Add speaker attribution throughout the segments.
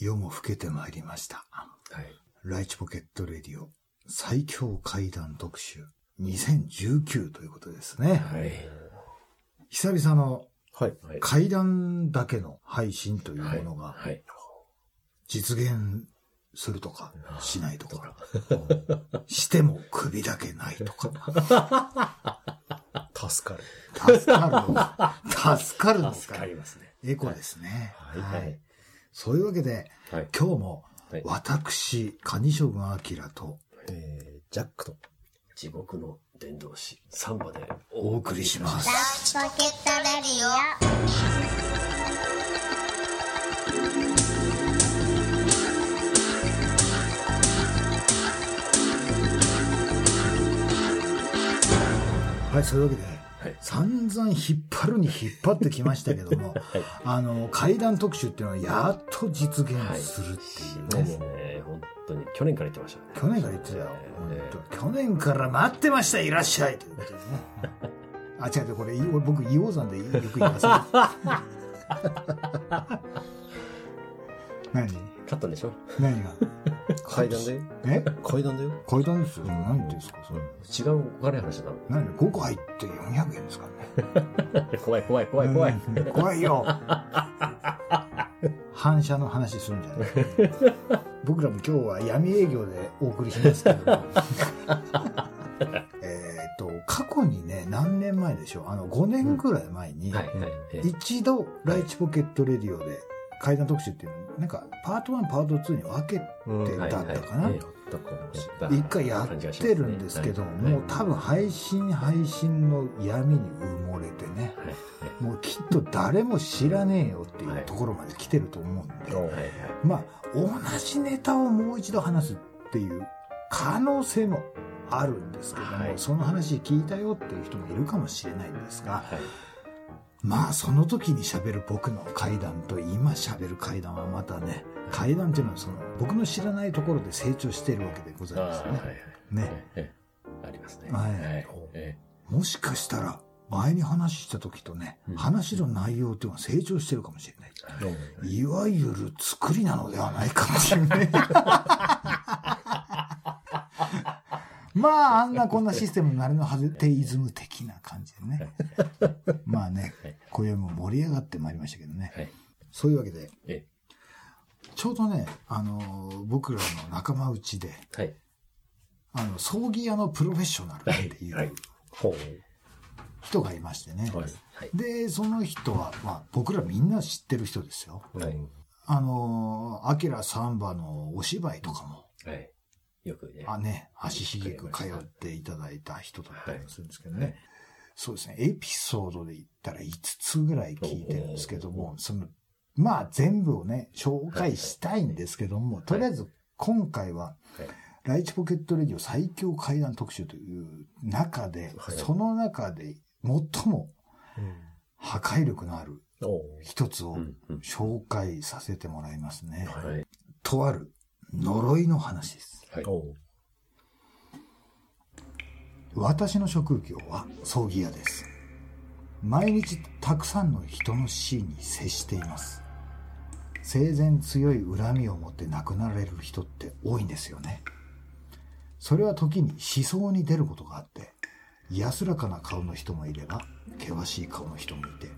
Speaker 1: 夜も更けてまいりました。
Speaker 2: はい。
Speaker 1: ライチポケットレディオ最強怪談特集2019ということですね。
Speaker 2: はい。
Speaker 1: 久々の。怪談だけの配信というものが
Speaker 2: はい。
Speaker 1: 実現するとか、しないとか、しても首だけないとか、
Speaker 3: 助かる。
Speaker 1: 助かる助かるの
Speaker 2: 助か
Speaker 1: か、
Speaker 2: りますね。
Speaker 1: エコですね。
Speaker 2: はい
Speaker 1: はい。そういうわけで、
Speaker 2: はい。
Speaker 1: 今日も
Speaker 2: はい
Speaker 1: 私、カニ将軍アキラと
Speaker 3: えー、ジャックと。
Speaker 2: 地獄の伝道師、サンバで
Speaker 1: お送りします。
Speaker 4: ポケットレディオ
Speaker 1: はい、そういうわけで、
Speaker 2: はい
Speaker 1: 散々引っ張るに引っ張ってきましたけども、あの、怪談特集っていうのはやっと実現するっていうね。
Speaker 2: ですね。本当に、去年から言ってましたね。
Speaker 1: 去年から言ってたよ。
Speaker 2: え
Speaker 1: 本当去年から待ってました、いらっしゃいということでね。あ、違う違う、これ、い僕、硫黄山でよく言いますよ。何？
Speaker 2: カットでしょ？
Speaker 1: 何が？
Speaker 3: 階段だよ。
Speaker 1: え？
Speaker 3: 階段だよ。
Speaker 1: 階段ですよ。何ですかそれ？
Speaker 2: 違うお金話だ
Speaker 1: 何 ?5 個入って400円ですからね。
Speaker 2: 怖い怖い怖い怖い。
Speaker 1: うん怖いよ。反射の話するんじゃない？僕らも今日は闇営業でお送りしますけどもえっと、過去にね、何年前でしょう？あの、5年ぐらい前に、一度、ライチポケットレディオで怪談特集っていうのなんか、パート1、パート2に分け
Speaker 3: うん。
Speaker 1: てだったかな、一回やってるんですけど、
Speaker 2: はい
Speaker 1: もう多分配信配信の闇に埋もれてね、もうきっと誰も知らねえよってい
Speaker 2: はい
Speaker 1: うところまで来てると思うんで。まあ、同じネタをもう一度話すっていう可能性もあるんですけども、
Speaker 2: はい。
Speaker 1: その話聞いたよっていう人もいるかもしれないんですが、
Speaker 2: はい。
Speaker 1: まあ、その時に喋る僕の怪談と今喋る怪談はまたね、怪談っていうのはその僕の知らないところで成長しているわけでございますね。
Speaker 2: はいはい。
Speaker 1: ね。
Speaker 2: ええありますね。
Speaker 1: はい
Speaker 2: え
Speaker 1: もしかしたら、前に話した時とね、
Speaker 2: うん
Speaker 1: 話の内容っていうのは成長してるかもしれない。
Speaker 3: うん
Speaker 1: いわゆる作りなのではないかもしれない。まあ、あんなこんなシステムになれのはずテイズム的な。まあね
Speaker 2: はい、
Speaker 1: 今宵も盛り上がってまいりましたけどね。
Speaker 2: はい。
Speaker 1: そういうわけで、
Speaker 2: え
Speaker 1: ちょうどね、あのー僕らの仲間内で、
Speaker 2: えはい。
Speaker 1: あの、葬儀屋のプロフェッショナルってい
Speaker 2: う。
Speaker 1: 人がいましてね。で、その人は、まあ、僕らみんな知ってる人ですよ。
Speaker 3: はい。
Speaker 1: あのー、アキラサンバのお芝居とかも、
Speaker 2: はい。よくね。
Speaker 1: あね、足しげく通っていただいた人だったりもするんですけどね。そうですね、エピソードで言ったら5つぐらい聞いてるんですけども、その、まあ全部をね、紹介したいんですけども、とりあえず今回は、
Speaker 2: はい。
Speaker 1: ライチポケットレディオ最強怪談特集という中で、
Speaker 3: はい。
Speaker 1: その中で最も破壊力のある一つを紹介させてもらいますね。
Speaker 2: はい。
Speaker 1: とある呪いの話です。
Speaker 2: はい。
Speaker 1: 私の職業は葬儀屋です。毎日たくさんの人の死に接しています。生前強い恨みを持って亡くなられる人って多いんですよね。それは時に思想に出ることがあって、安らかな顔の人もいれば、険しい顔の人もいて、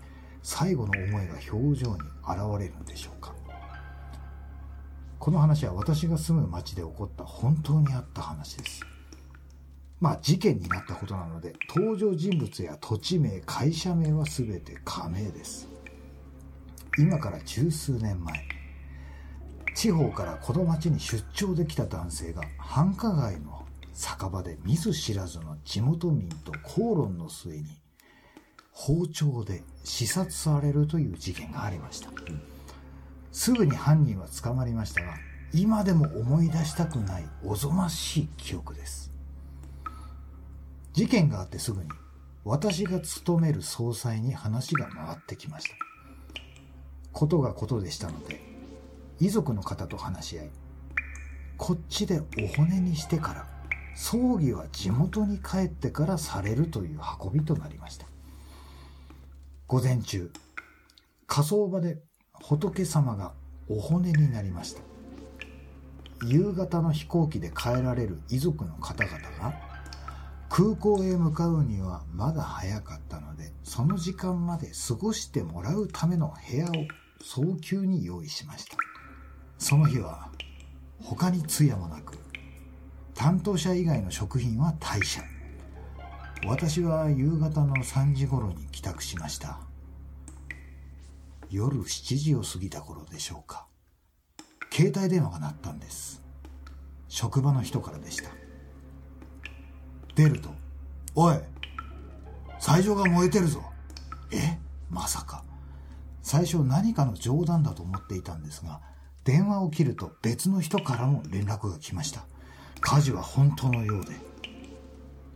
Speaker 1: 最後の思いが表情に現れるのでしょうか。この話は私が住む町で起こった本当にあった話です。まあ事件になったことなので、登場人物や土地名、会社名は全て仮名です。今から十数年前、地方からこの町に出張できた男性が繁華街の酒場で見ず知らずの地元民と口論の末に包丁で刺殺されるという事件がありました。すぐに犯人は捕まりましたが、今でも思い出したくないおぞましい記憶です。事件があってすぐに私が勤める総裁に話が回ってきました。ことがことでしたので、遺族の方と話し合い、こっちでお骨にしてから、葬儀は地元に帰ってからされるという運びとなりました。午前中、火葬場で仏様がお骨になりました夕方の飛行機で帰られる遺族の方々が空港へ向かうにはまだ早かったのでその時間まで過ごしてもらうための部屋を早急に用意しました。その日は他に通夜もなく担当者以外の食品は退社。私は夕方の3時頃に帰宅しました。夜7時を過ぎた頃でしょうか。携帯電話が鳴ったんです。職場の人からでした。出ると「おい斎場が燃えてるぞ」えまさか。最初何かの冗談だと思っていたんですが電話を切ると別の人からも連絡が来ました。火事は本当のようで。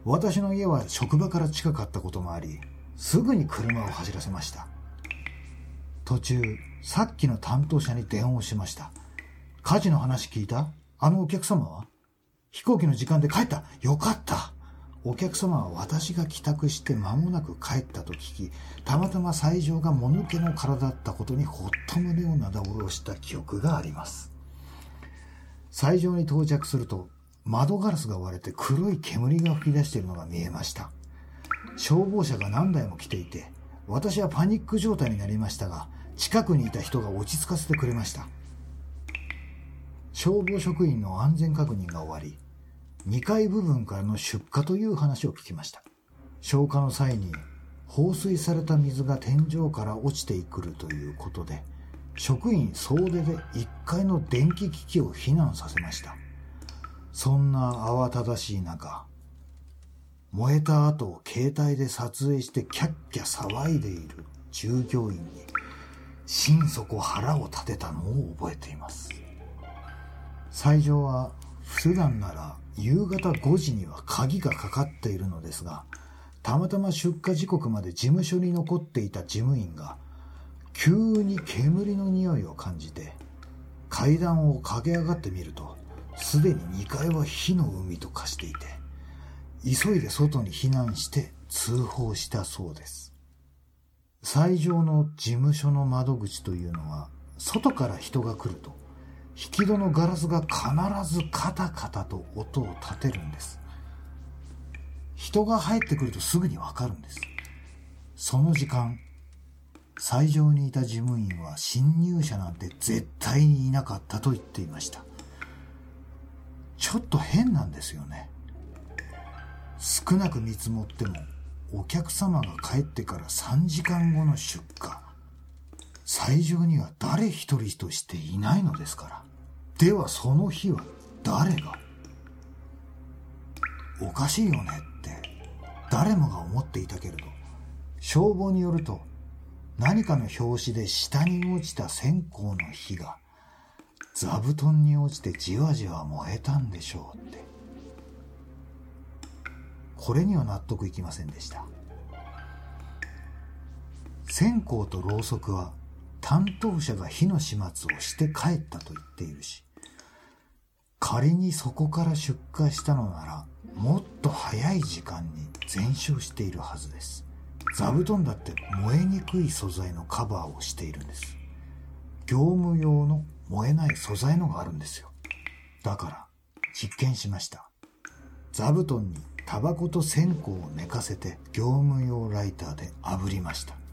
Speaker 1: 私の家は職場から近かったこともありすぐに車を走らせました。途中さっきの担当者に電話をしました。火事の話聞いた？あのお客様は？飛行機の時間で帰った？よかった。お客様は私が帰宅して間もなく帰ったと聞き、たまたま斎場がもぬけの殻だったことにほっと胸をなだおろした記憶があります。斎場に到着すると、窓ガラスが割れて黒い煙が吹き出しているのが見えました。消防車が何台も来ていて、私はパニック状態になりましたが、近くにいた人が落ち着かせてくれました。消防職員の安全確認が終わり、2階部分からの出火という話を聞きました。消火の際に放水された水が天井から落ちてくるということで、職員総出で1階の電気機器を避難させました。そんな慌ただしい中、燃えた後携帯で撮影してキャッキャ騒いでいる従業員に心底腹を立てたのを覚えています。斎場は普段なら夕方5時には鍵がかかっているのですが、たまたま出火時刻まで事務所に残っていた事務員が、急に煙の匂いを感じて、階段を駆け上がってみると、すでに2階は火の海と化していて、急いで外に避難して通報したそうです。最上の事務所の窓口というのは、外から人が来ると、引き戸のガラスが必ずカタカタと音を立てるんです。人が入ってくるとすぐにわかるんです。その時間、最上にいた事務員は侵入者なんて絶対にいなかったと言っていました。ちょっと変なんですよね。少なく見積もってもお客様が帰ってから3時間後の出荷。最上には誰一人としていないのですから。ではその日は誰が？おかしいよねって誰もが思っていたけれど、消防によると何かの拍子で下に落ちた線香の火が座布団に落ちてじわじわ燃えたんでしょうって。これには納得いきませんでした。線香とろうそくは担当者が火の始末をして帰ったと言っているし、仮にそこから出火したのなら、もっと早い時間に全焼しているはずです。座布団だって燃えにくい素材のカバーをしているんです。業務用の燃えない素材のがあるんですよ。だから、実験しました。座布団にタバコと線香を寝かせて業務用ライターで炙りました。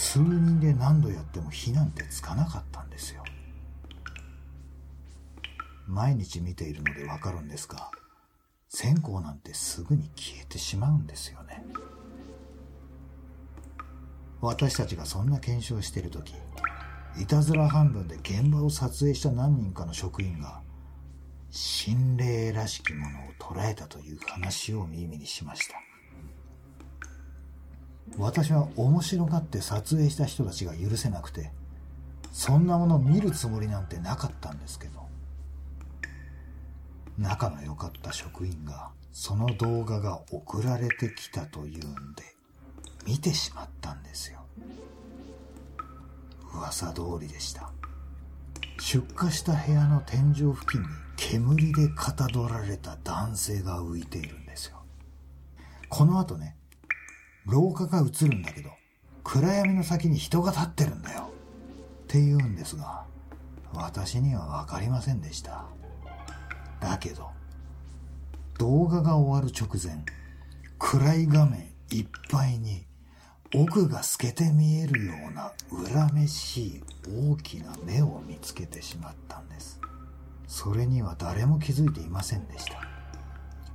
Speaker 1: 数人で何度やっても火なんてつかなかったんですよ。毎日見ているのでわかるんですが、線香なんてすぐに消えてしまうんですよね。私たちがそんな検証している時、いたずら半分で現場を撮影した何人かの職員が、心霊らしきものを捉えたという話を耳にしました。私は面白がって撮影した人たちが許せなくて、そんなもの見るつもりなんてなかったんですけど、仲の良かった職員がその動画が送られてきたというんで見てしまったんですよ。噂通りでした。出火した部屋の天井付近に煙でかたどられた男性が浮いているんですよ。この後ね廊下が映るんだけど暗闇の先に人が立ってるんだよって言うんですが私にはわかりませんでした。だけど、動画が終わる直前、暗い画面いっぱいに奥が透けて見えるような恨めしい大きな目を見つけてしまったんです。それには誰も気づいていませんでした。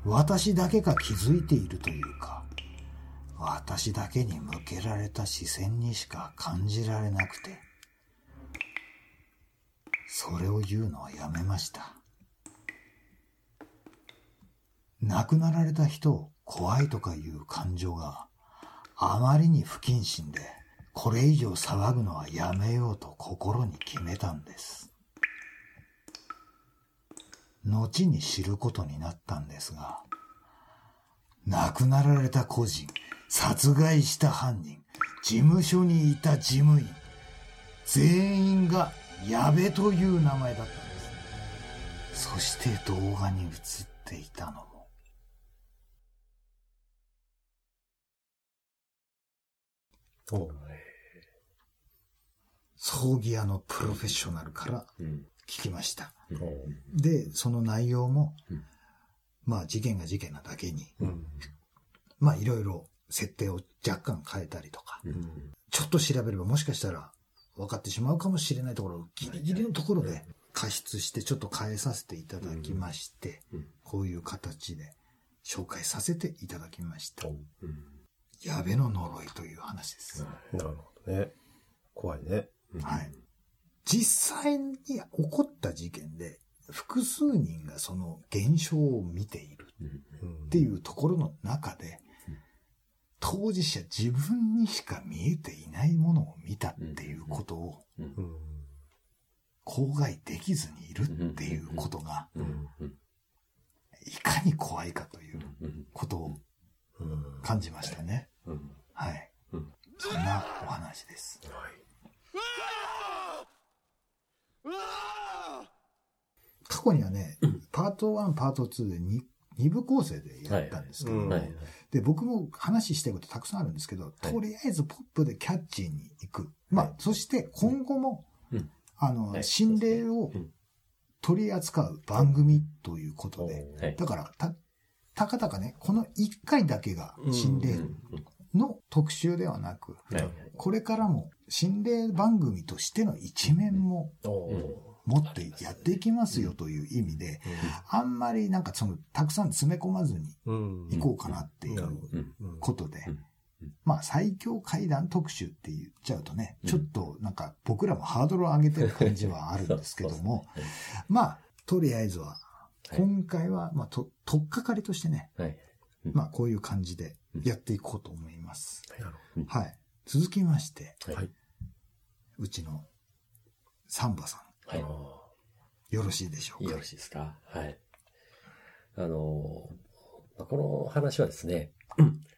Speaker 1: 私だけが気づいているというか、私だけに向けられた視線にしか感じられなくて、それを言うのはやめました。亡くなられた人を怖いとかいう感情があまりに不謹慎で、これ以上騒ぐのはやめようと心に決めたんです。後に知ることになったんですが、亡くなられた個人、殺害した犯人、事務所にいた事務員、全員が矢部という名前だったんです。そして動画に映っていたのも、
Speaker 3: お
Speaker 1: 葬儀屋のプロフェッショナルから
Speaker 2: うん。
Speaker 1: 聞きました。
Speaker 2: うん
Speaker 1: で、その内容も
Speaker 2: うん、
Speaker 1: まあ事件が事件なだけに、
Speaker 3: うん。
Speaker 1: まあいろいろ設定を若干変えたりとか、
Speaker 2: うん。
Speaker 1: ちょっと調べればもしかしたら分かってしまうかもしれないところをギリギリのところで加筆してちょっと変えさせていただきまして、
Speaker 2: うん
Speaker 1: こういう形で紹介させていただきました。
Speaker 2: うん。
Speaker 1: 矢部の呪いという話です。
Speaker 3: なるほどね。怖いね。
Speaker 1: はい。実際に起こった事件で複数人がその現象を見ているっていうところの中で、当事者自分にしか見えていないものを見たっていうことを。口外できずにいるっていうことが。いかに怖いかという
Speaker 2: うん。
Speaker 1: ことを
Speaker 3: うん。
Speaker 1: 感じましたね。
Speaker 2: うん。
Speaker 1: はい
Speaker 2: うん。
Speaker 1: そんなお話です。過去にはね、パート1、パート2で 2, 二部構成でやったんですけど。で、僕も話したいことたくさんあるんですけど、とりあえずポップでキャッチーに行く。まあ、そして今後も、
Speaker 2: うん。
Speaker 1: あの、
Speaker 2: はい。
Speaker 1: 心霊を
Speaker 2: うん。
Speaker 1: 取り扱う番組ということで、
Speaker 2: はい。
Speaker 1: だから、た、たかだかね、この1回だけが心霊
Speaker 2: うん。
Speaker 1: の特集ではなく、
Speaker 2: はい。
Speaker 1: これからも心霊番組としての一面も持ってやっていきますよという意味で、あんまりなんかその、たくさん詰め込まずに
Speaker 3: うん。
Speaker 1: 行こうかなっていうことで。
Speaker 2: うん、
Speaker 1: まあ最強怪談特集って言っちゃうとね、
Speaker 2: うん。
Speaker 1: ちょっとなんか僕らもハードルを上げてる感じはあるんですけども、まあ、とりあえずは、
Speaker 2: はい。
Speaker 1: 今回は、まあ、と、とっかかりとしてね、
Speaker 2: はい。
Speaker 1: まあ、こういう感じでやっていこうと思います。はい。続きまして。うちのサンバさ
Speaker 2: はい。
Speaker 1: ん、よろしいでしょうか？
Speaker 2: よろ。しいですか？はい。あの、まあこの話はですね、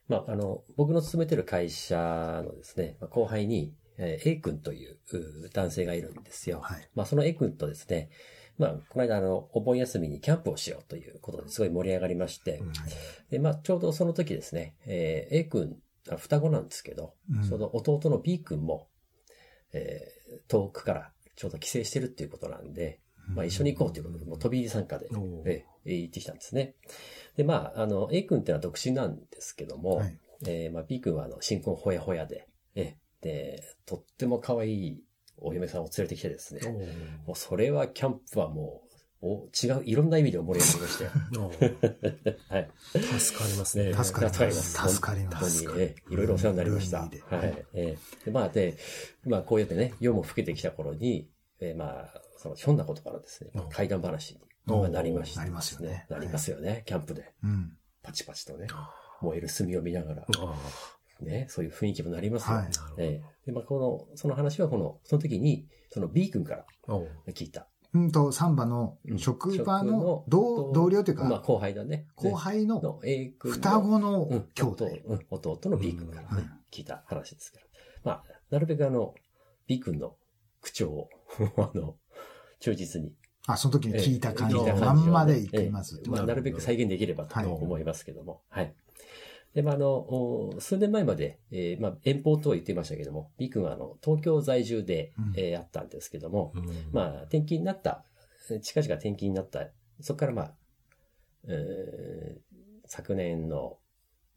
Speaker 2: まあ、あの、僕の勤めてる会社のですね、まあ後輩に、えー A 君というう男性がいるんですよ。
Speaker 1: はい。
Speaker 2: まあ、その A 君とですね、まあ、この間、あの、お盆休みにキャンプをしようということですごい盛り上がりまして、で、まあ、ちょうどその時ですね、えー A 君、あ双子なんですけど、
Speaker 1: うん
Speaker 2: ちょうど弟の B 君も、えー遠くからちょうど帰省してるっていうことなんで、まあ一緒に行こうということで、もう飛び入り参加で、ええ行ってきたんですね。で、まあ、あの、A 君ってのは独身なんですけども、
Speaker 1: はい。
Speaker 2: えーまあ B 君はあの、新婚ほやほやで、ええで、とっても可愛いお嫁さんを連れてきてですね、もうそれはキャンプはもう、お違う、いろんな意味で盛り上がりましたよ。はい。
Speaker 3: 助かりますね。
Speaker 1: 助かります助かります
Speaker 2: 本当に、ええいろいろお世話になりました。はい。ええで、まあ、で、まあ、こうやってね、夜も更けてきた頃に、ええまあ、その、ひょんなことからですね
Speaker 3: うん、
Speaker 2: 怪談話になりました、
Speaker 1: なりますよね
Speaker 2: なりますよね、キャンプで。
Speaker 1: うん。
Speaker 2: パチパチとね、燃える炭を見ながら、
Speaker 3: あ
Speaker 2: ね、そういう雰囲気もなりますよ。
Speaker 1: はい
Speaker 2: ええで、まあ、この、その話はこの、その時に、その B 君から聞いた。
Speaker 1: うんと、サンバの職場の同同僚という
Speaker 2: まあ、
Speaker 1: か、
Speaker 2: 後輩だね。
Speaker 1: 後輩の双子の
Speaker 2: うん、
Speaker 1: 兄弟。
Speaker 2: うん、弟の B 君からね、
Speaker 1: うん
Speaker 2: 聞いた話ですから。まあ、なるべくあの、B 君の口調を、あの、忠実に。
Speaker 1: あ、その時に聞いた感じ
Speaker 2: ええ
Speaker 1: のまんまでいきます
Speaker 2: え。えまあ、なるべく再現できればと
Speaker 1: はい
Speaker 2: 思いますけども。はい。で、まあ、あの、お数年前まで、えーまあ、遠方とは言っていましたけども、B 君はあの、東京在住で、
Speaker 1: うん。
Speaker 2: えーやったんですけども、
Speaker 3: うん。
Speaker 2: まあ、転勤になった、えー近々転勤になった、そこからまあ、えー昨年の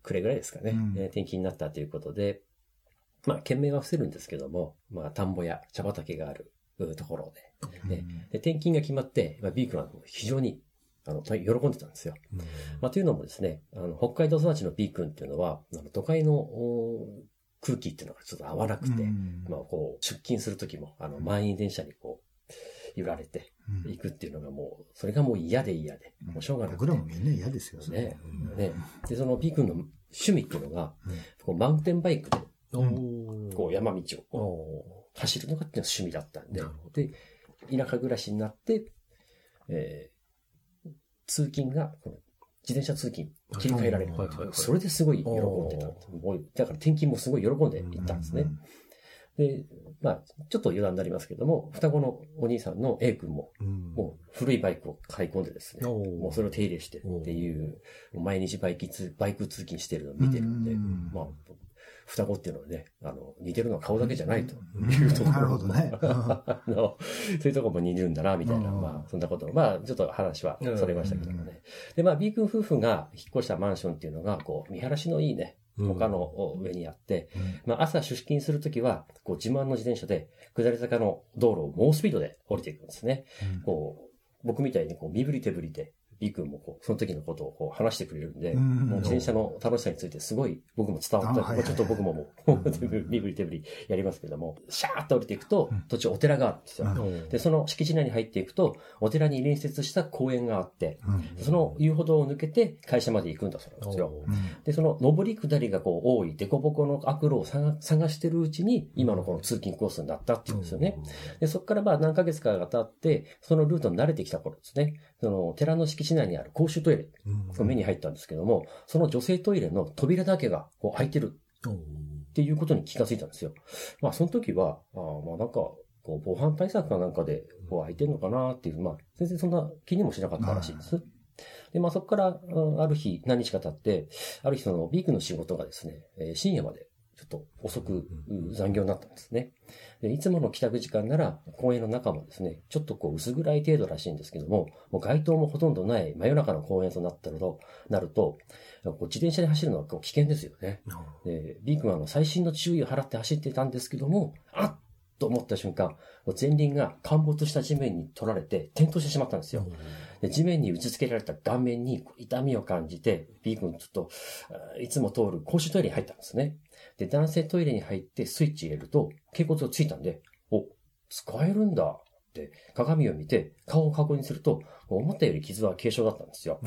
Speaker 2: 暮れぐらいですかね、
Speaker 1: うん。
Speaker 2: えー転勤になったということで、まあ、県名は伏せるんですけども、まあ、田んぼや茶畑があるうところで、ね。で、転勤が決まって、まあ、B 君は非常に、あの、喜んでたんですよ。
Speaker 3: うん。
Speaker 2: まあ、というのもですね、あの、北海道育ちの B 君っていうのは、あの都会のお空気っていうのがちょっと合わなくて、
Speaker 1: うん。
Speaker 2: まあ、こう、出勤するときも、あの、満員電車にこう、揺られて
Speaker 1: うん。
Speaker 2: 行くっていうのがもう、それがもう嫌で嫌で、もうしょうがなくて。
Speaker 1: 僕らもみんな嫌ですよ
Speaker 2: ね。
Speaker 3: うん。
Speaker 2: ね。で、その B 君の趣味っていうのが、
Speaker 1: うん。
Speaker 2: こう、マウンテンバイクで、こう、山道を走るのがっていうのが趣味だったんで。で、田舎暮らしになって、えー通勤が、自転車通勤、切り替えられる。それですごい喜んでた。だから転勤もすごい喜んで行ったんですね。で、まあ、ちょっと余談になりますけども、双子のお兄さんの A 君も、もう古いバイクを買い込んでですね、もうそれを手入れしてっていう、毎日バイク通バイク通勤してるのを見てるんで、
Speaker 1: うん。
Speaker 2: まあ、双子っていうのはね、あの、似てるのは顔だけじゃないと
Speaker 1: うん。
Speaker 2: いうところ。
Speaker 1: なるほどね。う ん
Speaker 2: あの、そういうところも似てるんだな、みたいな、
Speaker 1: うん。
Speaker 2: まあ、そんなこと。を、まあ、ちょっと話はそれましたけどもね。で、まあ、B 君夫婦が引っ越したマンションっていうのが、こう、見晴らしのいいね、
Speaker 3: うん。
Speaker 2: 他の上にあって、
Speaker 1: うん。
Speaker 2: まあ、朝出勤するときは、こう、自慢の自転車で、下り坂の道路を猛スピードで降りていくんですね。こう、僕みたいにこう身振り手振りで、B 君もこう、その時のことをこう話してくれるんで、
Speaker 1: うん
Speaker 2: もう自転車の楽しさについてすごい僕も伝わった。ちょっと僕ももう、身振り手振りやりますけども、シャーッと降りていくと
Speaker 1: うん、
Speaker 2: 途中お寺があるんですよ。
Speaker 1: うん。
Speaker 2: で、その敷地内に入っていくと、お寺に隣接した公園があって、
Speaker 1: うん。
Speaker 2: その遊歩道を抜けて会社まで行くんだそうなんですよ。
Speaker 1: うん。
Speaker 2: で、その上り下りがこう多い凸凹の悪路を探探してるうちに、今のこの通勤コースになったっていうんですよね。で、そこからまあ何ヶ月かが経って、そのルートに慣れてきた頃ですね、その寺の敷地内にある公衆トイレが目に入ったんですけども、その女性トイレの扉だけがこう開いてるっていうことに気がついたんですよ。まあその時は、あーまあなんか、こう防犯対策かなんかでこう開いてるのかなっていう、まあ全然そんな気にもしなかったらしいです。で、まあそこから、うんある日、何日か経って、ある日そのビークの仕事がですね、えー深夜までちょっと遅くうん残業になったんですね。で、いつもの帰宅時間なら公園の中もですね、ちょっとこう薄暗い程度らしいんですけども、もう街灯もほとんどない真夜中の公園となったのと、なると、こう自転車で走るのはこう危険ですよね。で、ビー君はあの最新の注意を払って走っていたんですけども、あっと思った瞬間、前輪が陥没した地面に取られて転倒してしまったんですよ。で地面に打ち付けられた顔面に痛みを感じて、B 君ちょっと、あいつも通る公衆トイレに入ったんですね。で、男性トイレに入ってスイッチ入れると、蛍骨がついたんで、お、使えるんだって、鏡を見て顔を確認すると、思ったより傷は軽傷だったんですよ。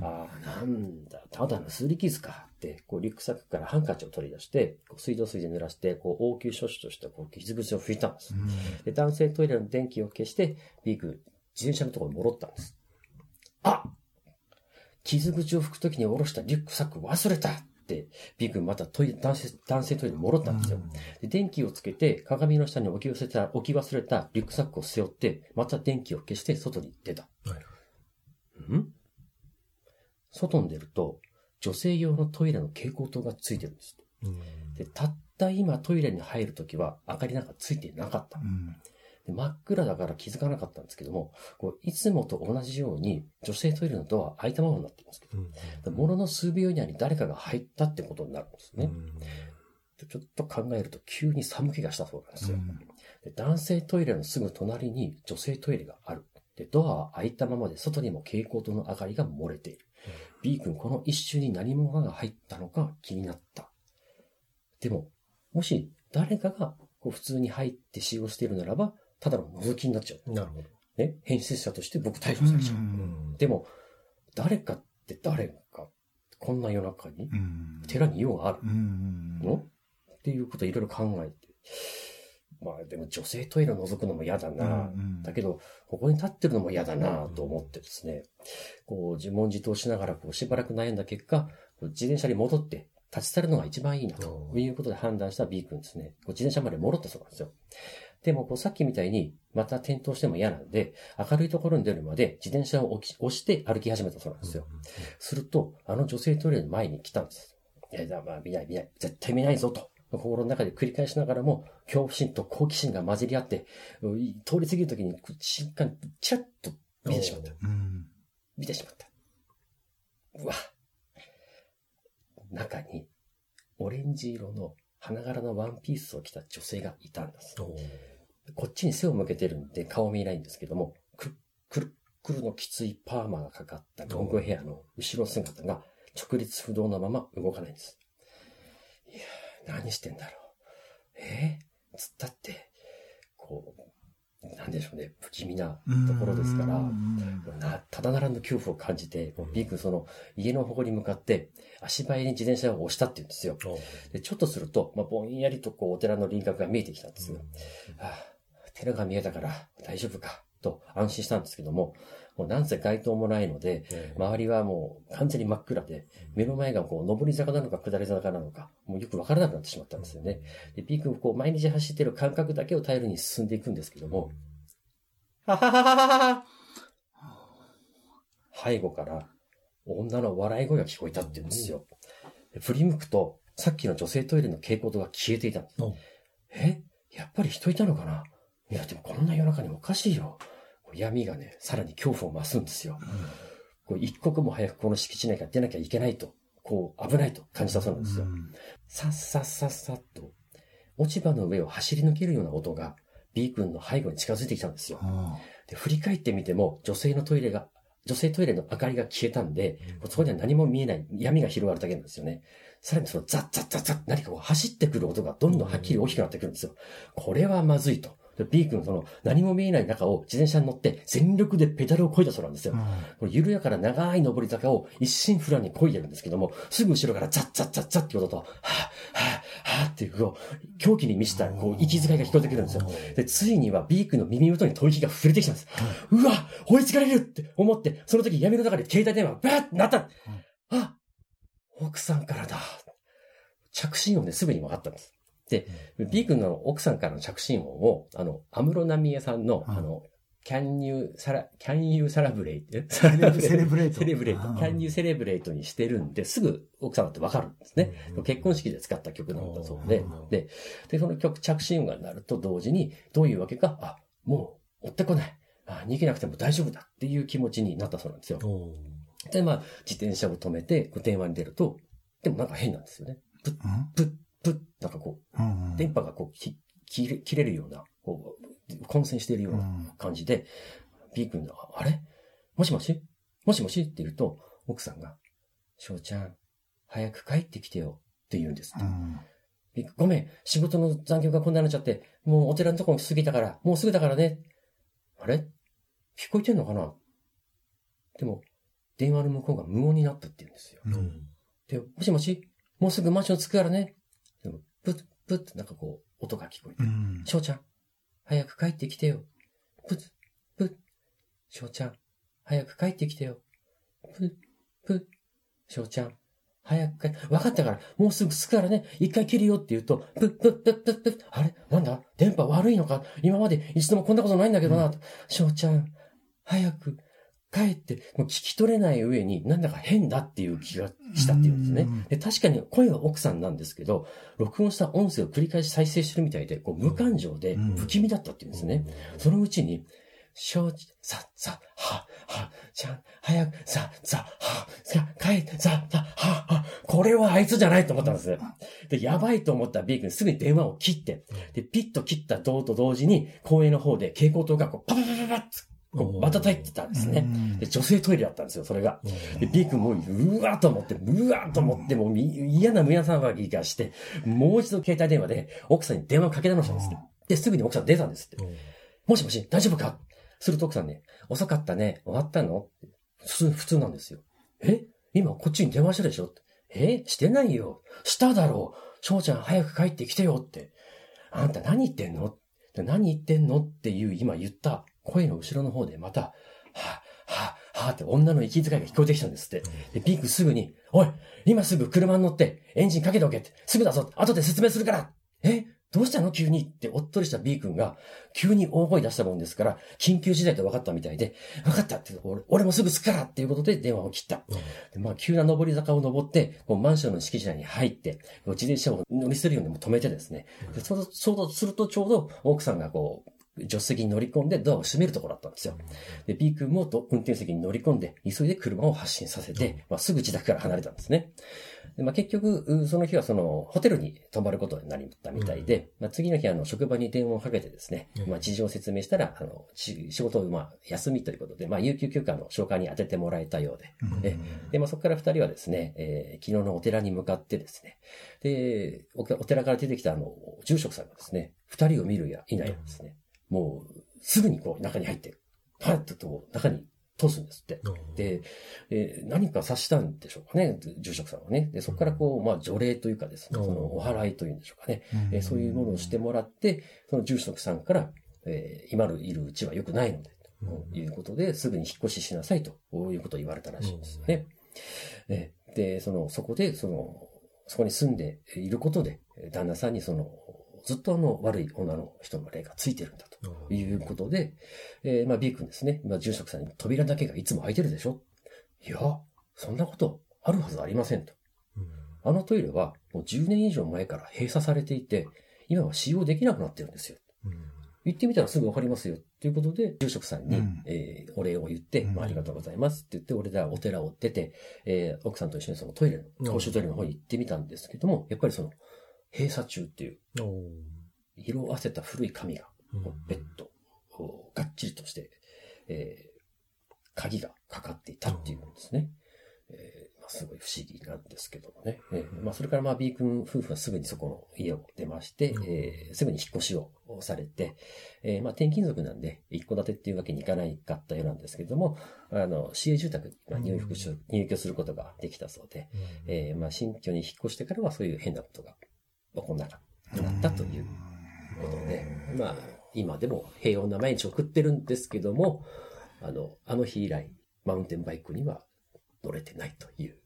Speaker 2: ああ、なんだ、ただのすり傷かって、こう、リュックサックからハンカチを取り出して、こう水道水で濡らして、こう、応急処置として、こう、傷口を拭いたんです。で、男性トイレの電気を消して、ビーク、自転車のところに戻ったんです。あ傷口を拭くときに下ろしたリュックサック忘れたって、ビークまたトイレ、男性、男性トイレに戻ったんですよ。で、電気をつけて、鏡の下に置き忘れた、置き忘れたリュックサックを背負って、また電気を消して外に出た。ん？外に出ると、女性用のトイレの蛍光灯がついてるんです。で、たった今トイレに入るときは明かりなんかついてなかった。で真っ暗だから気づかなかったんですけども、こういつもと同じように女性トイレのドア開いたままになっていますけど、でものの数秒以内に誰かが入ったってことになるんですね。でちょっと考えると急に寒気がしたそうなんですよ。で男性トイレのすぐ隣に女性トイレがある。で、ドアは開いたままで外にも蛍光灯の明かりが漏れている。B 君この一瞬に何者かが入ったのか気になった。でも、もし誰かがこう普通に入って使用しているならば、ただの覗きになっちゃう。
Speaker 3: なるほど。
Speaker 2: ね。変質者として僕逮捕されちゃう。でも、誰かって誰か、こんな夜中に、寺に用があるの？っていうことをいろいろ考えて。まあでも女性トイレを覗くのも嫌だな。だけど、ここに立ってるのも嫌だなと思ってですね、こう自問自答しながらこうしばらく悩んだ結果、自転車に戻って立ち去るのが一番いいなということで判断した B 君ですね。こう自転車まで戻ったそうなんですよ。でもこうさっきみたいにまた転倒しても嫌なんで、明るいところに出るまで自転車を押して歩き始めたそうなんですよ。すると、あの女性トイレの前に来たんです。いや、いやまあ見ない見ない。絶対見ないぞと。心の中で繰り返しながらも、恐怖心と好奇心が混じり合って、うん通り過ぎるときに、瞬間、チラッと見てしまった。
Speaker 1: うん。
Speaker 2: 見てしまった。うわ。中に、オレンジ色の花柄のワンピースを着た女性がいたんです。こっちに背を向けてるんで顔見えないんですけども、くるくるくるのきついパーマがかかったロングヘアの後ろ姿が直立不動のまま動かないんです。いやー、何してんだろう。えー、つったって、こう、なんでしょうね、不気味なところですから、
Speaker 1: うん。
Speaker 2: な、ただならぬ恐怖を感じて、もうビー君その家の方に向かって足早に自転車を押したって言うんですよ。で、ちょっとすると、まあ、ぼんやりとこうお寺の輪郭が見えてきたんですよ。ああ寺が見えたから大丈夫か、と安心したんですけども、もうなんせ街灯もないので、
Speaker 3: えー
Speaker 2: 周りはもう完全に真っ暗で、目の前がこう上り坂なのか下り坂なのか、もうよくわからなくなってしまったんですよね。で、ピー君こう毎日走ってる感覚だけを頼りに進んでいくんですけども、ははははは背後から女の笑い声が聞こえたって言うんですよ。で振り向くと、さっきの女性トイレの蛍光灯が消えていたんです
Speaker 3: お。
Speaker 2: え？やっぱり人いたのかな？いや、でもこんな夜中におかしいよ。闇がね、さらに恐怖を増すんですよ。こう一刻も早くこの敷地内から出なきゃいけないと、こう危ないと感じたそうなんですよ。さっさっさっさっと、落ち葉の上を走り抜けるような音が B 君の背後に近づいてきたんですよ。で、振り返ってみても、女性のトイレが、女性トイレの明かりが消えたんで、そこには何も見えない闇が広がるだけなんですよね。さらにそのザッザッザッザッ何かこう走ってくる音がどんどんはっきり大きくなってくるんですよ。これはまずいと。で B 君その何も見えない中を自転車に乗って全力でペダルを漕いだそうなんですよ。この緩やかな長い上り坂を一心不乱に漕いでるんですけども、すぐ後ろからザッザッザッザッっていう音と、はぁ、はぁ、はぁっていう、こう、狂気に満ちた、こう、息遣いが聞こえてくるんですよ。で、ついには B 君の耳元に吐息が触れてきたんです。うわ追いつかれるって思って、その時闇の中で携帯電話がバーってなった。あ奥さんからだ。着信音ですぐに分かったんです。で、B 君の奥さんからの着信音を、あの、安室奈美恵さんの、
Speaker 1: うん
Speaker 2: あの、can you, サラ、can you celebrate?
Speaker 1: セレブセレブレート
Speaker 2: セレブレート。
Speaker 1: うん
Speaker 2: can you celebrate にしてるんで、すぐ奥さんだってわかるんですね。結婚式で使った曲なんだそうで
Speaker 3: うん、
Speaker 2: で、で、その曲、着信音が鳴ると同時に、どういうわけか、あ、もう追ってこない。あ逃げなくても大丈夫だっていう気持ちになったそうなんですよ。で、まあ、自転車を止めて、電話に出ると、でもなんか変なんですよね。プッ、
Speaker 1: うん
Speaker 2: プッ、プッ、なんかこう、
Speaker 1: うんうん。
Speaker 2: 電波がこう、き切れ、切れるような、こう、混戦しているよう
Speaker 1: う
Speaker 2: なん。感じで、B 君が、あれ？もしもし？もしもし？って言うと、奥さんが、翔ちゃん、早く帰ってきてよ。って言うんです。って。ごめん、仕事の残業がこんなになっちゃって、もうお寺のとこも過ぎたから、もうすぐだからね。あれ？聞こえてんのかな？でも、電話の向こうが無音になったって言うんですよ。
Speaker 1: うん。
Speaker 2: で、もしもし？もうすぐマンション着くからね。でも、プッ、プッってなんかこう、音が聞こえて
Speaker 1: う。ん
Speaker 2: 翔ちゃん、早く帰ってきてよ。プッ、プッ。翔ちゃん、早く帰ってきてよ。プッ、プッ。翔ちゃん、早く帰って、わかったから、もうすぐ着くからね。一回切るよって言うと、プッ、プッ、プッ、プッ、プッ。あれ？なんだ？電波悪いのか？今まで一度もこんなことないんだけどな。翔ちゃん、早く帰って、もう聞き取れない上に、なんだか変だっていう気がしたっていうんですね
Speaker 1: うん。
Speaker 2: で、確かに声は奥さんなんですけど、録音した音声を繰り返し再生してるみたいで、こう無感情で
Speaker 1: うん
Speaker 2: 不気味だったっていうんですね。そのうちに、承知、さ、さ、は、は、ちゃん、早く、さ、さ、は、さ、帰って、さ、さ、は、は、これはあいつじゃないと思ったんですね。で、やばいと思った B 君すぐに電話を切って、で、ピッと切った同と同時に、公園の方で蛍光灯がこう、パパパパパッ瞬いてたんですね。で、女性トイレだったんですよ、それが。で、B 君もう、うわーと思って、うわーと思って、もうみ嫌な胸騒ぎがして、もう一度携帯電話で奥さんに電話をかけ直したんですって。で、すぐに奥さん出たんですって。もしもし、大丈夫か？すると奥さんね、遅かったね、終わったの？普通、普通なんですよ。え？今こっちに電話したでしょ？え？してないよ。しただろう。翔ちゃん早く帰ってきてよって。あんた何言ってんの？で何言ってんの？っていう今言った声の後ろの方でまた、はぁ、はぁ、はぁって女の息遣いが聞こえてきたんですって。で、ピンクすぐに、おい今すぐ車に乗ってエンジンかけておけって。すぐだぞ後で説明するからえどうしたの？急にっておっとりした B 君が、急に大声出したもんですから、緊急事態と分かったみたいで、分かったって、俺俺もすぐ着くからっていうことで電話を切った。でまあ、急な上り坂を登って、こうマンションの敷地内に入って、こう自転車を乗り捨てるようにもう止めてですね、でちょうするとちょうど奥さんがこう、助手席に乗り込んでドアを閉めるところだったんですよ。で、B 君もと運転席に乗り込んで、急いで車を発進させて、まあ、すぐ自宅から離れたんですね。でまあ、結局、うその日はその、ホテルに泊まることになったみたいで、まあ、次の日、あの、職場に電話をかけてですね、
Speaker 3: うん。
Speaker 2: まあ、事情を説明したら、あの、し仕事を、まあ、休みということで、まあ、有給休暇の消化に当ててもらえたようで、えで、まあ、そこから二人はですね、えー昨日のお寺に向かってですね、で、おお寺から出てきたあの、住職さんがですね、二人を見るや否やですね、もう、すぐにこう、中に入って、パッとと中に通すんですって。で、えー何か察したんでしょうかね、住職さんはね。で、そこからこう、まあ、除霊というかですね、
Speaker 3: うん
Speaker 2: そのお祓いというんでしょうかね。
Speaker 1: うん
Speaker 2: えーそういうものをしてもらって、その住職さんから、えー今のいるうちは良くないので、ということで、すぐに引っ越ししなさいと、こういうことを言われたらしいんですよね。えーで、その、そこで、その、そこに住んでいることで、旦那さんにその、ずっとあの、悪い女の人の霊がついてるんだということで、えーまあ B 君ですね、まあ住職さんに扉だけがいつも開いてるでしょ？いや、そんなことあるはずありませんと。あのトイレはもう10年以上前から閉鎖されていて、今は使用できなくなってるんですよ。言ってみたらすぐわかりますよ。ということで、住職さんに、
Speaker 1: うん。
Speaker 2: えーお礼を言って、
Speaker 1: うん。
Speaker 2: まあ、ありがとうございます。って言って、俺らお寺を出て、えー奥さんと一緒にそのトイレの、公衆トイレの方に行ってみたんですけども、やっぱりその、閉鎖中っていう、色あせた古い紙が、ベッドをがっちりとして、えー鍵がかかっていたっていうんですね。えーまあ、すごい不思議なんですけどもね。えーまあ、それからまあ B 君夫婦はすぐにそこの家を出まして、
Speaker 3: うん。
Speaker 2: えーすぐに引っ越しをされて、えーまあ、転勤族なんで、一戸建てっていうわけにいかないかったようなんですけども、あの、市営住宅にまあ入居し入居することができたそうで、えーまあ、新居に引っ越してからはそういう変なことが起こんなかったということで、まあ、今でも平穏な毎日を送ってるんですけども、あの、あの日以来、マウンテンバイクには乗れてないという。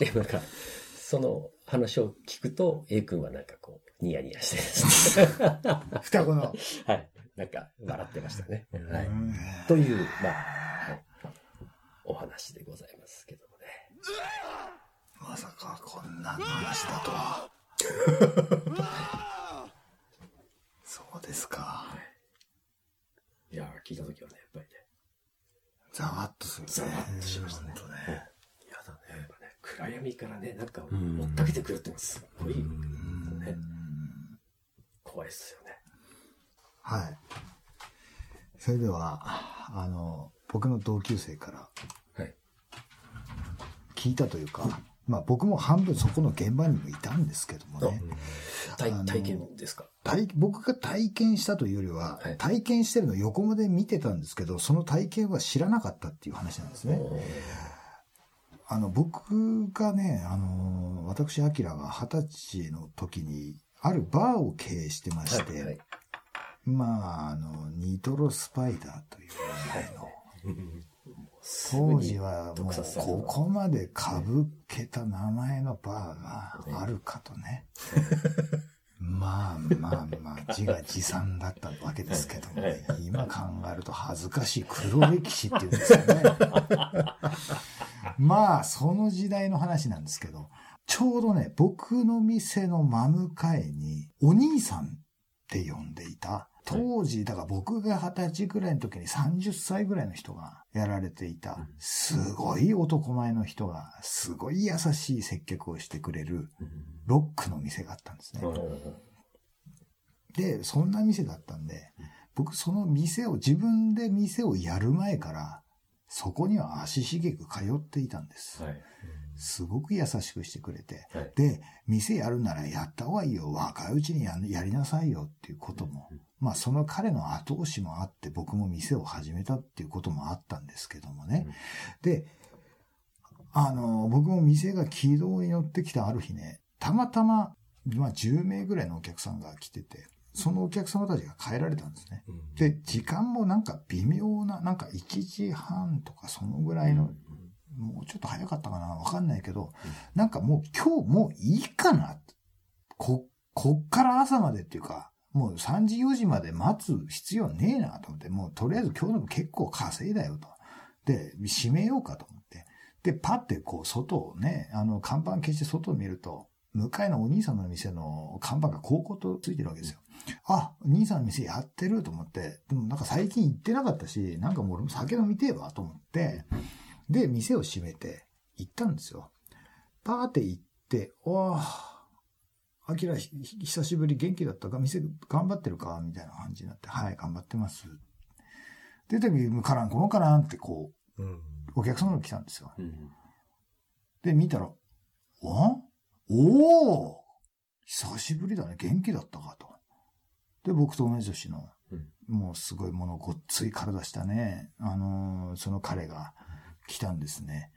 Speaker 2: えで、なんか、その話を聞くと、A 君はなんかこう、ニヤニヤしてですね。
Speaker 1: 双子の。
Speaker 2: はい。なんか、笑ってましたね。はい。
Speaker 1: うん
Speaker 2: という、まあ、はい、お話でございますけどもね。
Speaker 1: まさかこんな話だとは。そうですか。
Speaker 2: いやー、聞いたときはね、やっぱりね、
Speaker 1: ざわっとするね。
Speaker 2: ざわっとしましたね。
Speaker 1: ほんとね。
Speaker 2: やだね。やっぱね、暗闇からね、なんか、追っかけてくるってのがすごい、ね、怖いですよね。
Speaker 1: はい。それでは、あの、僕の同級生から
Speaker 2: はい。
Speaker 1: 聞いたというか、まあ僕も半分そこの現場にもいたんですけどもね、
Speaker 2: 体体験ですか？
Speaker 1: 体僕が体験したというよりは、
Speaker 2: はい。
Speaker 1: 体験してるの横目で見てたんですけど、その体験は知らなかったっていう話なんですね。あの、僕がね、あの、私、アキラが二十歳の時に、あるバーを経営してまして、
Speaker 2: はいはい。
Speaker 1: まあ、あの、ニトロスパイダーという名前の、当時はもうここまでかぶけた名前のバーがあるかとね。まあまあまあ、自画自賛だったわけですけどもね、今考えると恥ずかしい黒歴史っていうんですかね。まあ、その時代の話なんですけど、ちょうどね、僕の店の真向かいに、お兄さんって呼んでいた、当時、だから僕が二十歳ぐらいの時に30歳ぐらいの人がやられていた、すごい男前の人が、すごい優しい接客をしてくれる、ロックの店があったんですね。で、そんな店だったんで、僕その店を、自分で店をやる前から、そこには足しげく通っていたんです。
Speaker 2: はい。
Speaker 1: すごく優しくしてくれて。
Speaker 2: はい
Speaker 1: で、店やるならやった方がいいよ。若いうちにややりなさいよっていうことも。まあその彼の後押しもあって僕も店を始めたっていうこともあったんですけどもね。で、あの、僕も店が軌道に乗ってきたある日ね、たまたま、まあ10名ぐらいのお客さんが来てて、そのお客様たちが帰られたんですね。で、時間もなんか微妙な、なんか1時半とかそのぐらいの、もうちょっと早かったかなわかんないけど、なんかもう今日もういいかな。こっこっから朝までっていうか、もう3時4時まで待つ必要ねえなと思って、もうとりあえず今日の分結構稼いだよと。で、閉めようかと思って。で、パってこう外をね、あの看板消して外を見ると、向かいのお兄さんの店の看板が高校とついてるわけですよ。あ、お兄さんの店やってると思って、でもなんか最近行ってなかったし、なんかもう俺も酒飲みてえわと思って、で、店を閉めて行ったんですよ。パーって行って、おー、アキラ、ひ久しぶり元気だったか？店頑張ってるか？みたいな感じになって、はい、頑張ってます。で、時カランコロンカランってこう、
Speaker 3: うん。
Speaker 1: お客様が来たんですよ。
Speaker 2: うん。
Speaker 1: で、見たら、お？おお久しぶりだね。元気だったかと。で、僕と同じ年の、
Speaker 2: うん
Speaker 1: もうすごいものごっつい体したね、あのーその彼が来たんですね。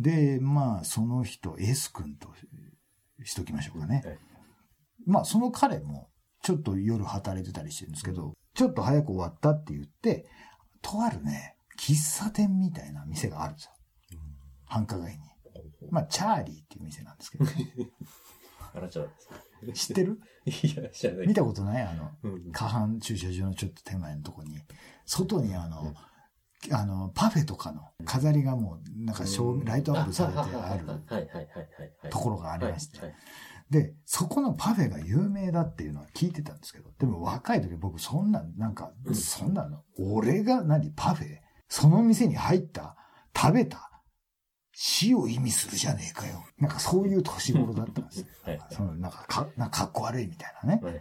Speaker 1: で、まあ、その人、S 君としときましょうかね。
Speaker 2: はい
Speaker 1: まあ、その彼も、ちょっと夜働いてたりしてるんですけど、ちょっと早く終わったって言って、とあるね、喫茶店みたいな店があるん。ですよ。繁華街に。まあ、チャーリーっていう店なんですけど、ね、
Speaker 2: あらちゃんです。
Speaker 1: 知ってる？
Speaker 2: いや、知らない。
Speaker 1: 見たことない？あの、
Speaker 2: うん。
Speaker 1: 下半駐車場のちょっと手前のとこに、外にあの、あの、パフェとかの飾りがもう、なんか照明ライトアップされてある
Speaker 2: はいはいはいはいはい。
Speaker 1: ところがありまして。
Speaker 2: はいはい
Speaker 1: で、そこのパフェが有名だっていうのは聞いてたんですけど、でも若い時僕そんな、なんか、そんなの、俺が何パフェその店に入った食べた死を意味するじゃねえかよ。なんかそういう年頃だったんですよ。
Speaker 2: はい
Speaker 1: そのなんかか、なんかかっこ悪いみたいなね。
Speaker 2: はい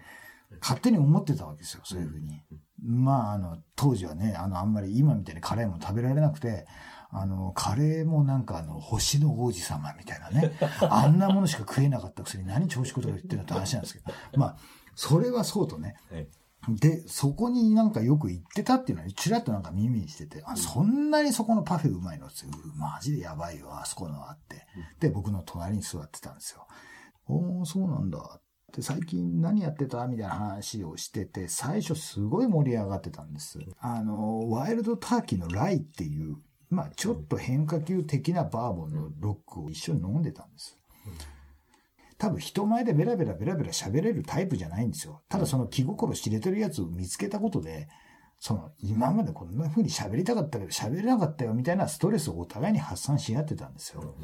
Speaker 1: 勝手に思ってたわけですよ、そういうふうに。まあ、あの、当時はね、あの、あんまり今みたいにカレーも食べられなくて、あの、カレーもなんかあの、星の王子様みたいなね、あんなものしか食えなかったくせに何調子ことか言ってるのって話なんですけど、まあ、それはそうとね。
Speaker 2: はい
Speaker 1: で、そこになんかよく行ってたっていうのは、ちらっとなんか耳にしてて、あ、そんなにそこのパフェうまいのって、うマジでやばいよ、あそこのあって。で、僕の隣に座ってたんですよ。おー、そうなんだ。で、最近何やってたみたいな話をしてて、最初すごい盛り上がってたんです。あの、ワイルドターキーのライっていう、まあちょっと変化球的なバーボンのロックを一緒に飲んでたんです。多分人前でベラベラベラベラ喋れるタイプじゃないんですよ。ただその気心知れてるやつを見つけたことで、その今までこんな風に喋りたかったけど喋れなかったよみたいなストレスをお互いに発散し合ってたんですよ。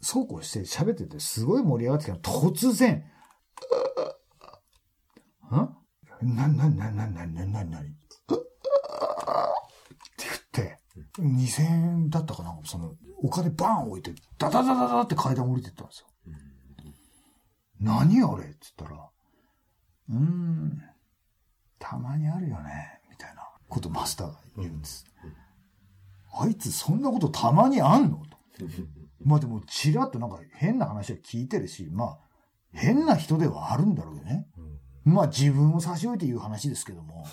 Speaker 1: そうこうして喋っててすごい盛り上がってきた突然、んな、な、な、な、な、な、な、な、って言って、2000円だったかなその、お金バーン置いて、ダダダダダって階段降りてったんですよ。何あれって言ったら、うーん、たまにあるよね、みたいなことマスターが言うんです。あいつそんなことたまにあんの？と。まあでも、ちらっとなんか変な話は聞いてるし、まあ、変な人ではあるんだろうよね。まあ自分を差し置いて言う話ですけども、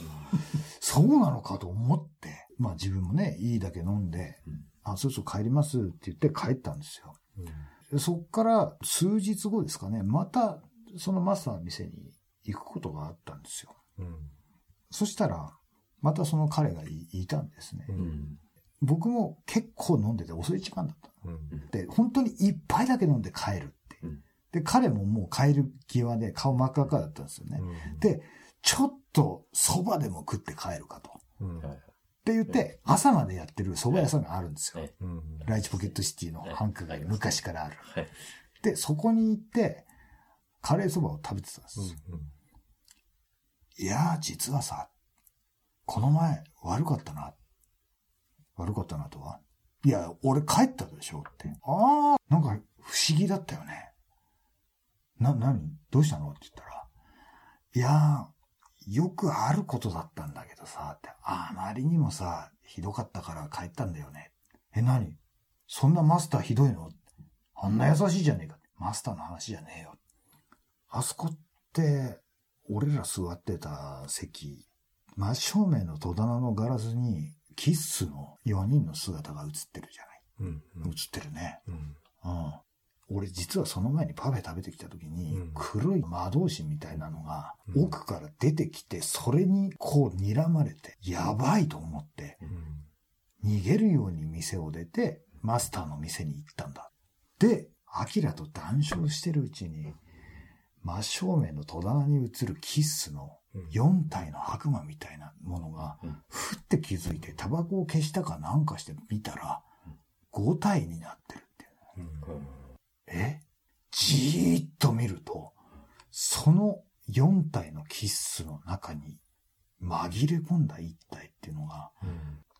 Speaker 1: そうなのかと思って、まあ自分もね、いいだけ飲んで、あ、そうそう帰りますって言って帰ったんですよ。でそっから数日後ですかね、またそのマスターの店に行くことがあったんですよ。そしたら、またその彼がいいたんですね。
Speaker 2: うん。
Speaker 1: 僕も結構飲んでて遅い時間だったの。で、本当に一杯だけ飲んで帰るって。
Speaker 2: うん
Speaker 1: で、彼ももう帰る際で顔真っ赤っかだったんですよね。で、ちょっと蕎麦でも食って帰るかと。
Speaker 2: はい
Speaker 1: って言って、朝までやってる蕎麦屋さんがあるんですよ。
Speaker 2: はい
Speaker 1: ライチポケットシティの繁華街、昔からある。
Speaker 2: はい。
Speaker 1: で、そこに行って、カレー蕎麦を食べてたんです。いやー、実はさ、この前悪かったな。悪かったなとは。いや、俺帰ったでしょって。あー、なんか不思議だったよね。な、なにどうしたの？って言ったら。いやー、よくあることだったんだけどさ、って。あまりにもさ、ひどかったから帰ったんだよね。え、何？そんなマスターひどいの？あんな優しいじゃねえか。マスターの話じゃねえよ。あそこって、俺ら座ってた席、真正面の戸棚のガラスに、キッスの4人の姿が映ってるじゃない？映ってるね。うん。俺実はその前にパフェ食べてきた時に、
Speaker 3: うん。
Speaker 1: 黒い魔導士みたいなのが
Speaker 3: うん。
Speaker 1: 奥から出てきて、それにこう睨まれて、やばいと思って、逃げるように店を出て、マスターの店に行ったんだ。で、アキラと談笑してるうちに、真正面の戸棚に映るキッスの4体の悪魔みたいなものが
Speaker 2: うん、
Speaker 1: ふって気づいてタバコを消したかなんかして見たら、5体になってるっていう。
Speaker 3: うん
Speaker 1: えじーっと見ると、その4体のキッスの中に紛れ込んだ1体っていうのが、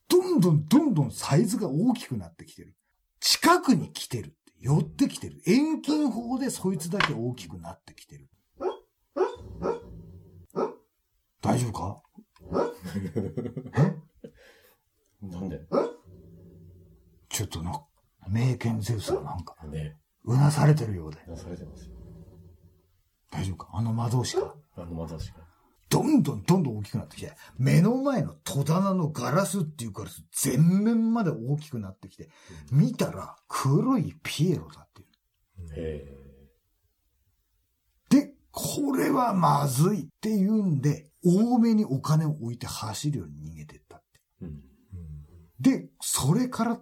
Speaker 1: どんどんどんどんサイズが大きくなってきてる。近くに来てるって。寄ってきてる。遠近法でそいつだけ大きくなってきてる。大丈夫か？
Speaker 2: なんで？
Speaker 1: ちょっとな、名犬ゼウスがなんか、
Speaker 2: ね
Speaker 1: うなされてるようで。
Speaker 2: なされてますよ。
Speaker 1: 大丈夫か？あの魔導士が。
Speaker 2: あの、まさしか。
Speaker 1: どんどんどんどん大きくなってきて、目の前の戸棚のガラスっていうガラス全面まで大きくなってきて、見たら黒いピエロだっていう。
Speaker 2: へ
Speaker 1: で、これはまずいっていうんで、多めにお金を置いて走るように逃げてったって。
Speaker 2: え。うん。
Speaker 1: で、それから、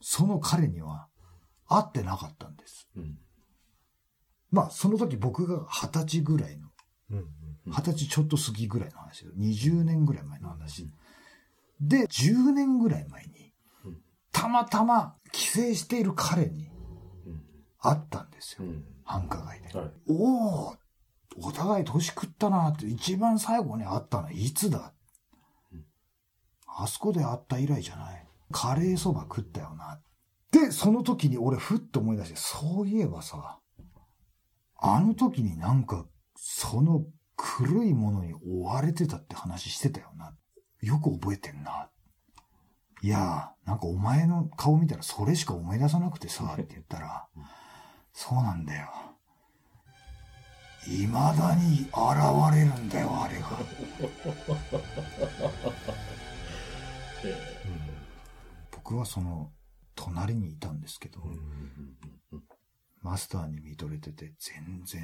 Speaker 1: その彼には会ってなかったんです。
Speaker 2: うん。
Speaker 1: まあ、その時僕が二十歳ぐらいの、
Speaker 3: うん
Speaker 1: 二十歳ちょっと過ぎぐらいの話よ。20年ぐらい前の話。で、10年ぐらい前に
Speaker 2: うん、
Speaker 1: たまたま帰省している彼に
Speaker 2: うん。
Speaker 1: 会ったんですよ。
Speaker 2: うん。
Speaker 1: 繁華街で。
Speaker 2: はい。
Speaker 1: おおお互い年食ったなって、一番最後に会ったのはいつだ？
Speaker 2: うん
Speaker 1: あそこで会った以来じゃない。カレーそば食ったよな。で、その時に俺ふっと思い出して、そういえばさ、あの時になんか、その黒いものに追われてたって話してたよな。よく覚えてんな。いやー、なんかお前の顔見たらそれしか思い出さなくてさ、って言ったら、そうなんだよ。未だに現れるんだよ、あれが。僕はその、隣にいたんですけど、マスターに見とれてて全然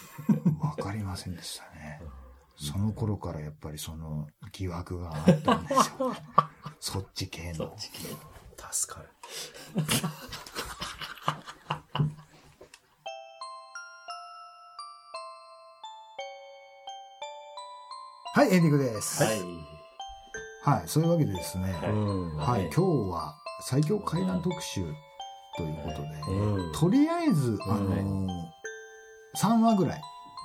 Speaker 1: わかりませんでしたね。その頃からやっぱりその疑惑があったんですよ。そっち系の。
Speaker 3: 助かる。
Speaker 1: はい、エンディングです。
Speaker 2: はい。
Speaker 1: はい、そういうわけでですね、
Speaker 2: はい
Speaker 1: 今日は最強怪談特集ということで、
Speaker 3: うん。
Speaker 1: とりあえず、あのー3話ぐらい、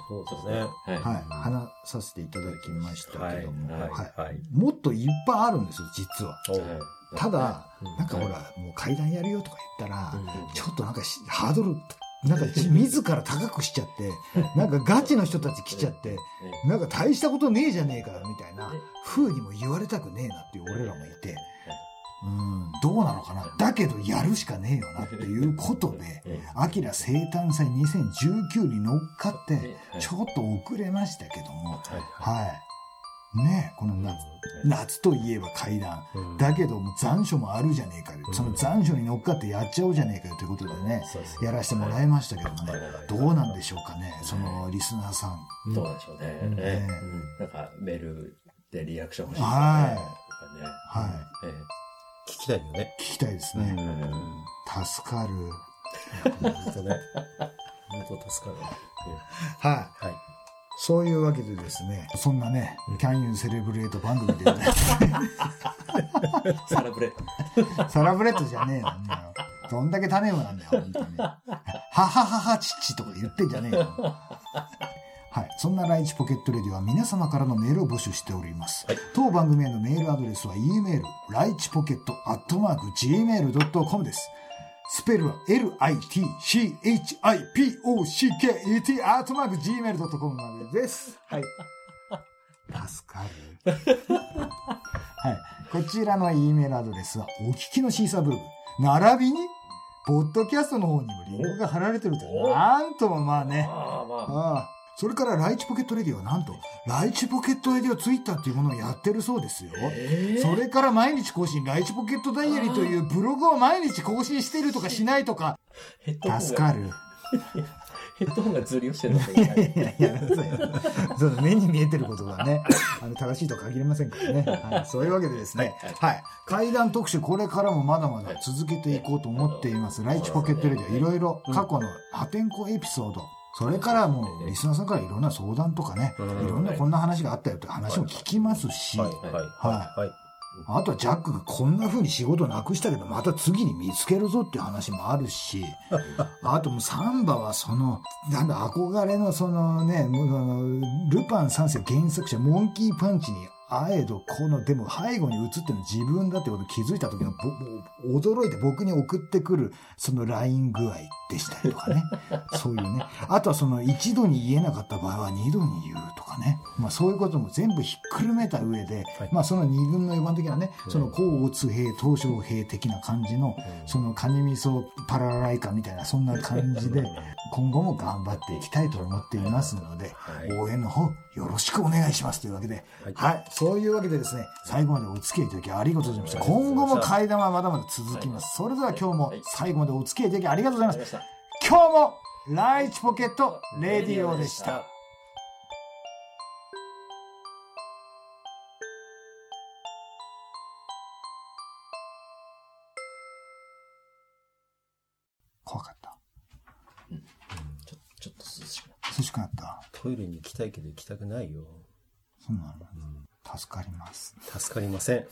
Speaker 3: そうですね。
Speaker 2: はい。
Speaker 1: はい、話させていただきましたけども、
Speaker 3: はい。
Speaker 1: はい。
Speaker 3: はい。
Speaker 1: もっといっぱいあるんですよ、実は。ただ、
Speaker 3: うん。
Speaker 1: なんかほら、もう階段やるよとか言ったら、
Speaker 3: うん。
Speaker 1: ちょっとなんかしハードル、なんか 自ら高くしちゃって、なんかガチの人たち来ちゃって、なんか大したことねえじゃねえか、みたいな風にも言われたくねえなっていう俺らもいて、うん、どうなのかな。だけどやるしかねえよなっていうことで、アキラ生誕祭2019に乗っかって、ちょっと遅れましたけども、
Speaker 3: はい
Speaker 1: はい。ねえ、この夏、夏といえば階段。
Speaker 3: うん
Speaker 1: だけども残暑もあるじゃねえかよ。
Speaker 3: うん
Speaker 1: その残暑に乗っかってやっちゃおうじゃねえかよということでね、やらせてもらいましたけどもねどうなんでしょうかね、そのリスナーさん。
Speaker 3: うん
Speaker 2: どうなんでしょうね。
Speaker 3: うん
Speaker 2: ね
Speaker 1: ね
Speaker 2: なんかメールでリアクション欲しいですね。
Speaker 1: はいはい。
Speaker 2: え
Speaker 3: 聞きたいよね。
Speaker 1: 聞きたいです
Speaker 2: え
Speaker 1: ね。
Speaker 2: うん
Speaker 1: 助かる。
Speaker 3: 本当ね。本当助かる。
Speaker 1: はい。
Speaker 3: はい。
Speaker 1: そういうわけでですね、そんなね、Can You Celebrate 番組で、ね、
Speaker 2: サラブレ。
Speaker 1: サラブレッドじゃねえよ。どんだけ種馬なんだよ、本当に。はははは父とか言ってんじゃねえよ。はい。そんなライチポケットレディは皆様からのメールを募集しております。
Speaker 2: はい
Speaker 1: 当番組へのメールアドレスは e メール、ライチポケットアットマーク gmail.com です。スペルは l-i-t-c-h-i-p-o-c-k-e-t アットマーク gmail.com までです。はい。助かる。はい。こちらの E メールアドレスは、お聞きのシーサーブログ、並びに、ポッドキャストの方にもリンクが貼られてると。
Speaker 2: お
Speaker 1: なんともまあね。
Speaker 2: ああ、まあ。
Speaker 1: ああ。それから、ライチポケットレディはなんと、ライチポケットレディオツイッターっていうものをやってるそうですよ。
Speaker 2: ええ
Speaker 1: それから毎日更新、ライチポケットダイアリーというブログを毎日更新してるとかしないとか、助かる。
Speaker 2: ヘッドホンがずりをしてるのか
Speaker 1: いやいやいや、そうよそう目に見えてることがね、あの、正しいとは限りませんからね。はい、そういうわけでですね、はい。階段特集、これからもまだまだ続けていこうと思っています。ライチポケットレディはいろいろ過去の破天荒エピソード、それからもう、リスナーさんからいろんな相談とかね、
Speaker 3: うん。
Speaker 1: いろんなこんな話があったよって話も聞きますし、
Speaker 3: はい、はい、はい。
Speaker 1: あとはジャックがこんな風に仕事なくしたけど、また次に見つけるぞっていう話もあるし、あともうサンバはその、なんだ、憧れのそのね、もうあのルパン三世原作者、モンキーパンチにあえど、この、でも背後に映ってるの自分だってことに気づいた時の、ぼ驚いて僕に送ってくる、その LINE 具合でしたりとかね。そういうね。あとはその一度に言えなかった場合は二度に言うとかね。まあそういうことも全部ひっくるめた上で、
Speaker 3: はい。
Speaker 1: まあその二軍の4番的なね、その甲乙兵、東小兵的な感じの、そのカニ味噌パラライカみたいな、そんな感じで、今後も頑張っていきたいと思っていますので、
Speaker 3: はい。
Speaker 1: 応援の方よろしくお願いしますというわけで、
Speaker 3: は
Speaker 1: はいい、そういうわけでですね、最後までお付き合いいただきありがとうございました。今後も階段はまだまだ続きます。それでは今日も最後までお付き合いいただきありがとうございます。今日もライチポケットレディオでした。。怖かった。
Speaker 3: ちょちょっと涼しくなっ
Speaker 1: 涼しくなった。
Speaker 3: た。トイレに行きたいけど行きたくないよ。
Speaker 1: そうなの。助かります。
Speaker 3: 助かりません。